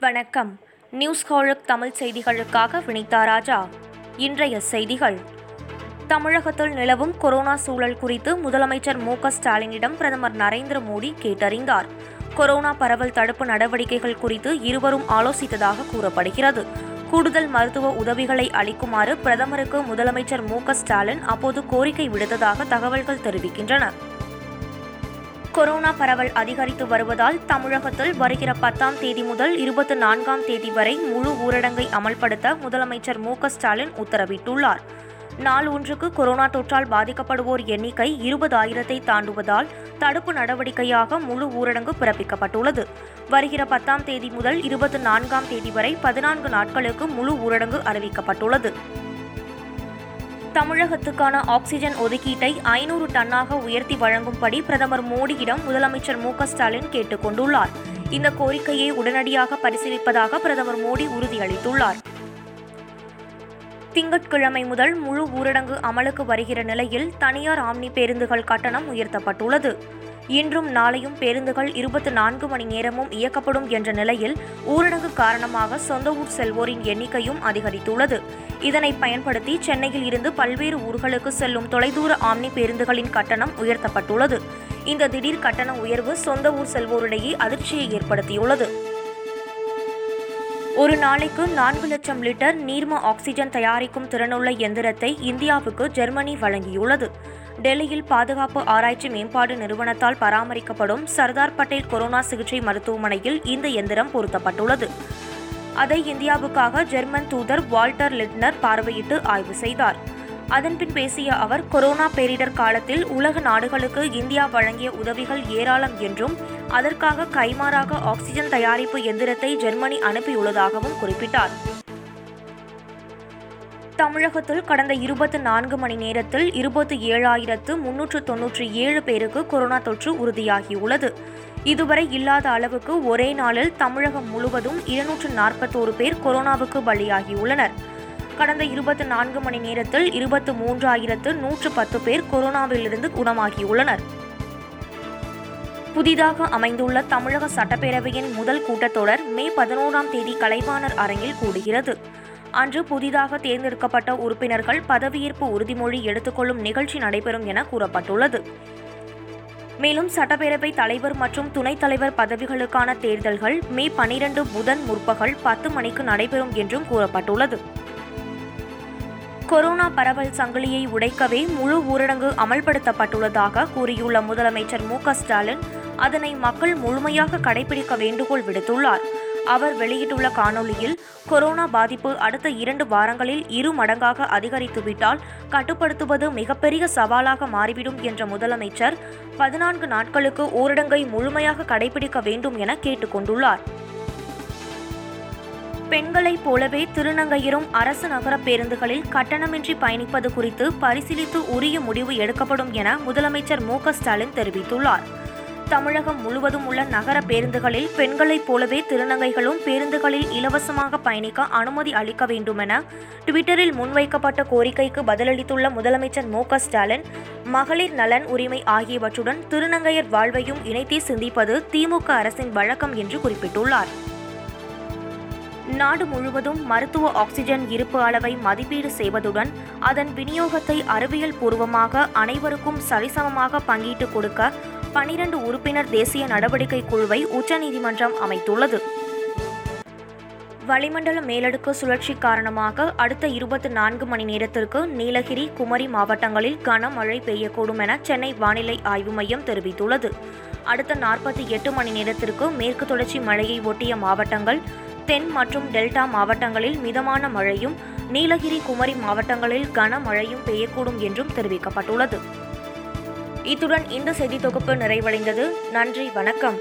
வணக்கம். நியூஸ் ஹோலுக் தமிழ் செய்திகளுக்காக வினிதா ராஜா. இன்றைய செய்திகள். தமிழகத்தில் நிலவும் கொரோனா சூழல் குறித்து முதலமைச்சர் மு ஸ்டாலினிடம் பிரதமர் நரேந்திர மோடி கேட்டறிந்தார். கொரோனா பரவல் தடுப்பு நடவடிக்கைகள் குறித்து இருவரும் ஆலோசித்ததாக கூறப்படுகிறது. கூடுதல் மருத்துவ உதவிகளை அளிக்குமாறு பிரதமருக்கு முதலமைச்சர் மு ஸ்டாலின் அப்போது கோரிக்கை விடுத்ததாக தகவல்கள் தெரிவிக்கின்றன. கொரோனா பரவல் அதிகரித்து வருவதால் தமிழகத்தில் வருகிற பத்தாம் தேதி முதல் இருபத்தி நான்காம் தேதி வரை முழு ஊரடங்கை அமல்படுத்த முதலமைச்சர் மு ஸ்டாலின் உத்தரவிட்டுள்ளார். நாள் ஒன்றுக்கு கொரோனா தொற்றால் பாதிக்கப்படுவோர் எண்ணிக்கை இருபதாயிரத்தை தாண்டுவதால் தடுப்பு நடவடிக்கையாக முழு ஊரடங்கு பிறப்பிக்கப்பட்டுள்ளது. வருகிற பத்தாம் தேதி முதல் இருபத்தி நான்காம் தேதி வரை பதினான்கு நாட்களுக்கு முழு ஊரடங்கு அறிவிக்கப்பட்டுள்ளது. தமிழகத்துக்கான ஆக்சிஜன் ஒதுக்கீட்டை ஐநூறு டன்னாக உயர்த்தி வழங்கும்படி பிரதமர் மோடியிடம் முதலமைச்சர் மு க ஸ்டாலின் கேட்டுக் கொண்டுள்ளார் இந்த கோரிக்கையை உடனடியாக பரிசீலிப்பதாக பிரதமர் மோடி உறுதியளித்துள்ளார். திங்கட்கிழமை முதல் முழு ஊரடங்கு அமலுக்கு வருகிற நிலையில் தனியார் ஆம்னி பேருந்துகள் கட்டணம் உயர்த்தப்பட்டுள்ளது. இன்றும் நாளையும் பேருந்துகள் இருபத்தி நான்கு மணி நேரமும் இயக்கப்படும் என்ற நிலையில் ஊரடங்கு காரணமாக சொந்த ஊர் செல்வோரின் எண்ணிக்கையும் அதிகரித்துள்ளது. இதனை பயன்படுத்தி சென்னையில் இருந்து பல்வேறு ஊர்களுக்கு செல்லும் தொலைதூர ஆம்னி பேருந்துகளின் கட்டணம் உயர்த்தப்பட்டுள்ளது. இந்த திடீர் கட்டண உயர்வு சொந்த ஊர் செல்வோரிடையே அதிர்ச்சியை ஏற்படுத்தியுள்ளது. ஒரு நாளைக்கு நான்கு லட்சம் லிட்டர் நீர்ம ஆக்சிஜன் தயாரிக்கும் திறனுள்ள எந்திரத்தை இந்தியாவுக்கு ஜெர்மனி வழங்கியுள்ளது. டெல்லியில் பாதுகாப்பு ஆராய்ச்சி மேம்பாடு நிறுவனத்தால் பராமரிக்கப்படும் சர்தார் பட்டேல் கொரோனா சிகிச்சை மருத்துவமனையில் இந்த எந்திரம் பொருத்தப்பட்டுள்ளது. அதை இந்தியாவுக்காக ஜெர்மன் தூதர் வால்டர் லிட்னர் பார்வையிட்டு ஆய்வு செய்தார். அதன்பின் பேசிய அவர் கொரோனா பேரிடர் காலத்தில் உலக நாடுகளுக்கு இந்தியா வழங்கிய உதவிகள் ஏராளம் என்றும் அதற்காக கைமாறாக ஆக்சிஜன் தயாரிப்பு எந்திரத்தை ஜெர்மனி அனுப்பியுள்ளதாகவும் குறிப்பிட்டார். தமிழகத்தில் கடந்த இருபத்தி நான்கு மணி நேரத்தில் இருபத்தி ஏழாயிரத்து முன்னூற்று தொன்னூற்றி ஏழு பேருக்கு கொரோனா தொற்று உறுதியாகியுள்ளது. இதுவரை இல்லாத அளவுக்கு ஒரே நாளில் தமிழகம் முழுவதும் இருநூற்று நாற்பத்தோரு பேர் கொரோனாவுக்கு பலியாகியுள்ளனர். கடந்த இருபத்தி நான்கு மணி நேரத்தில் இருபத்து மூன்றாயிரத்து நூற்று பத்து பேர் கொரோனாவிலிருந்து குணமாகியுள்ளனர். புதிதாக அமைந்துள்ள தமிழக சட்டப்பேரவையின் முதல் கூட்டத்தொடர் மே பதினோராம் தேதி கலைவாணர் அரங்கில் கூடுகிறது. அன்று புதிதாக தேர்ந்தெடுக்கப்பட்ட உறுப்பினர்கள் பதவியேற்பு உறுதிமொழி எடுத்துக்கொள்ளும் நிகழ்ச்சி நடைபெறும் என கூறப்பட்டுள்ளது. மேலும் சட்டப்பேரவை தலைவர் மற்றும் துணைத் தலைவர் பதவிகளுக்கான தேர்தல்கள் மே பனிரெண்டு புதன் முற்பகல் பத்து மணிக்கு நடைபெறும் என்றும் கூறப்பட்டுள்ளது. கொரோனா பரவல் சங்கிலியை உடைக்கவே முழு ஊரடங்கு அமல்படுத்தப்பட்டுள்ளதாக கூறியுள்ள முதலமைச்சர் மு ஸ்டாலின் அதனை மக்கள் முழுமையாக கடைபிடிக்க வேண்டுகோள் விடுத்துள்ளார். அவர் வெளியிட்டுள்ள காணொலியில் கொரோனா பாதிப்பு அடுத்த இரண்டு வாரங்களில் இரு மடங்காக அதிகரித்துவிட்டால் கட்டுப்படுத்துவது மிகப்பெரிய சவாலாக மாறிவிடும் என்ற முதலமைச்சர் பதினான்கு நாட்களுக்கு ஊரடங்கை முழுமையாக கடைபிடிக்க வேண்டும் என கேட்டுக்கொண்டுள்ளார். பெண்களைப் போலவே திருநங்கையரும் அரசு நகர பேருந்துகளில் கட்டணமின்றி பயணிப்பது குறித்து பரிசீலித்து உரிய முடிவு எடுக்கப்படும் என முதலமைச்சர் மு ஸ்டாலின் தெரிவித்துள்ளார். தமிழகம் முழுவதும் உள்ள நகர பேருந்துகளில் பெண்களைப் போலவே திருநங்கைகளும் பேருந்துகளில் இலவசமாக பயணிக்க அனுமதி அளிக்க வேண்டும் என ட்விட்டரில் முன்வைக்கப்பட்ட கோரிக்கைக்கு பதிலளித்துள்ள முதலமைச்சர் மு ஸ்டாலின் மகளிர் நலன் உரிமை ஆகியவற்றுடன் திருநங்கையர் வாழ்வையும் இணைத்தே சிந்திப்பது திமுக அரசின் வழக்கம் என்று குறிப்பிட்டுள்ளார். நாடு முழுவதும் மருத்துவ ஆக்சிஜன் இருப்பு அளவை மதிப்பீடு செய்வதுடன் அதன் விநியோகத்தை அறிவியல் பூர்வமாக அனைவருக்கும் சரிசமமாக பங்கீட்டு கொடுக்க பனிரண்டு உறுப்பினர் தேசிய நடவடிக்கை குழுவை உச்சநீதிமன்றம் அமைத்துள்ளது. வளிமண்டல மேலடுக்கு சுழற்சி காரணமாக அடுத்த இருபத்தி நான்கு மணி நேரத்திற்கு நீலகிரி குமரி மாவட்டங்களில் கனமழை பெய்யக்கூடும் என சென்னை வானிலை ஆய்வு மையம் தெரிவித்துள்ளது. அடுத்த நாற்பத்தி எட்டு மணி நேரத்திற்கு மேற்கு தொடர்ச்சி மழையை ஒட்டிய மாவட்டங்கள் தென் மற்றும் டெல்டா மாவட்டங்களில் மிதமான மழையும் நீலகிரி குமரி மாவட்டங்களில் கனமழையும் பெய்யக்கூடும் என்றும் தெரிவிக்கப்பட்டுள்ளது. இத்துடன் இந்த செய்தி தொகுப்பு நிறைவடைந்தது. நன்றி வணக்கம்.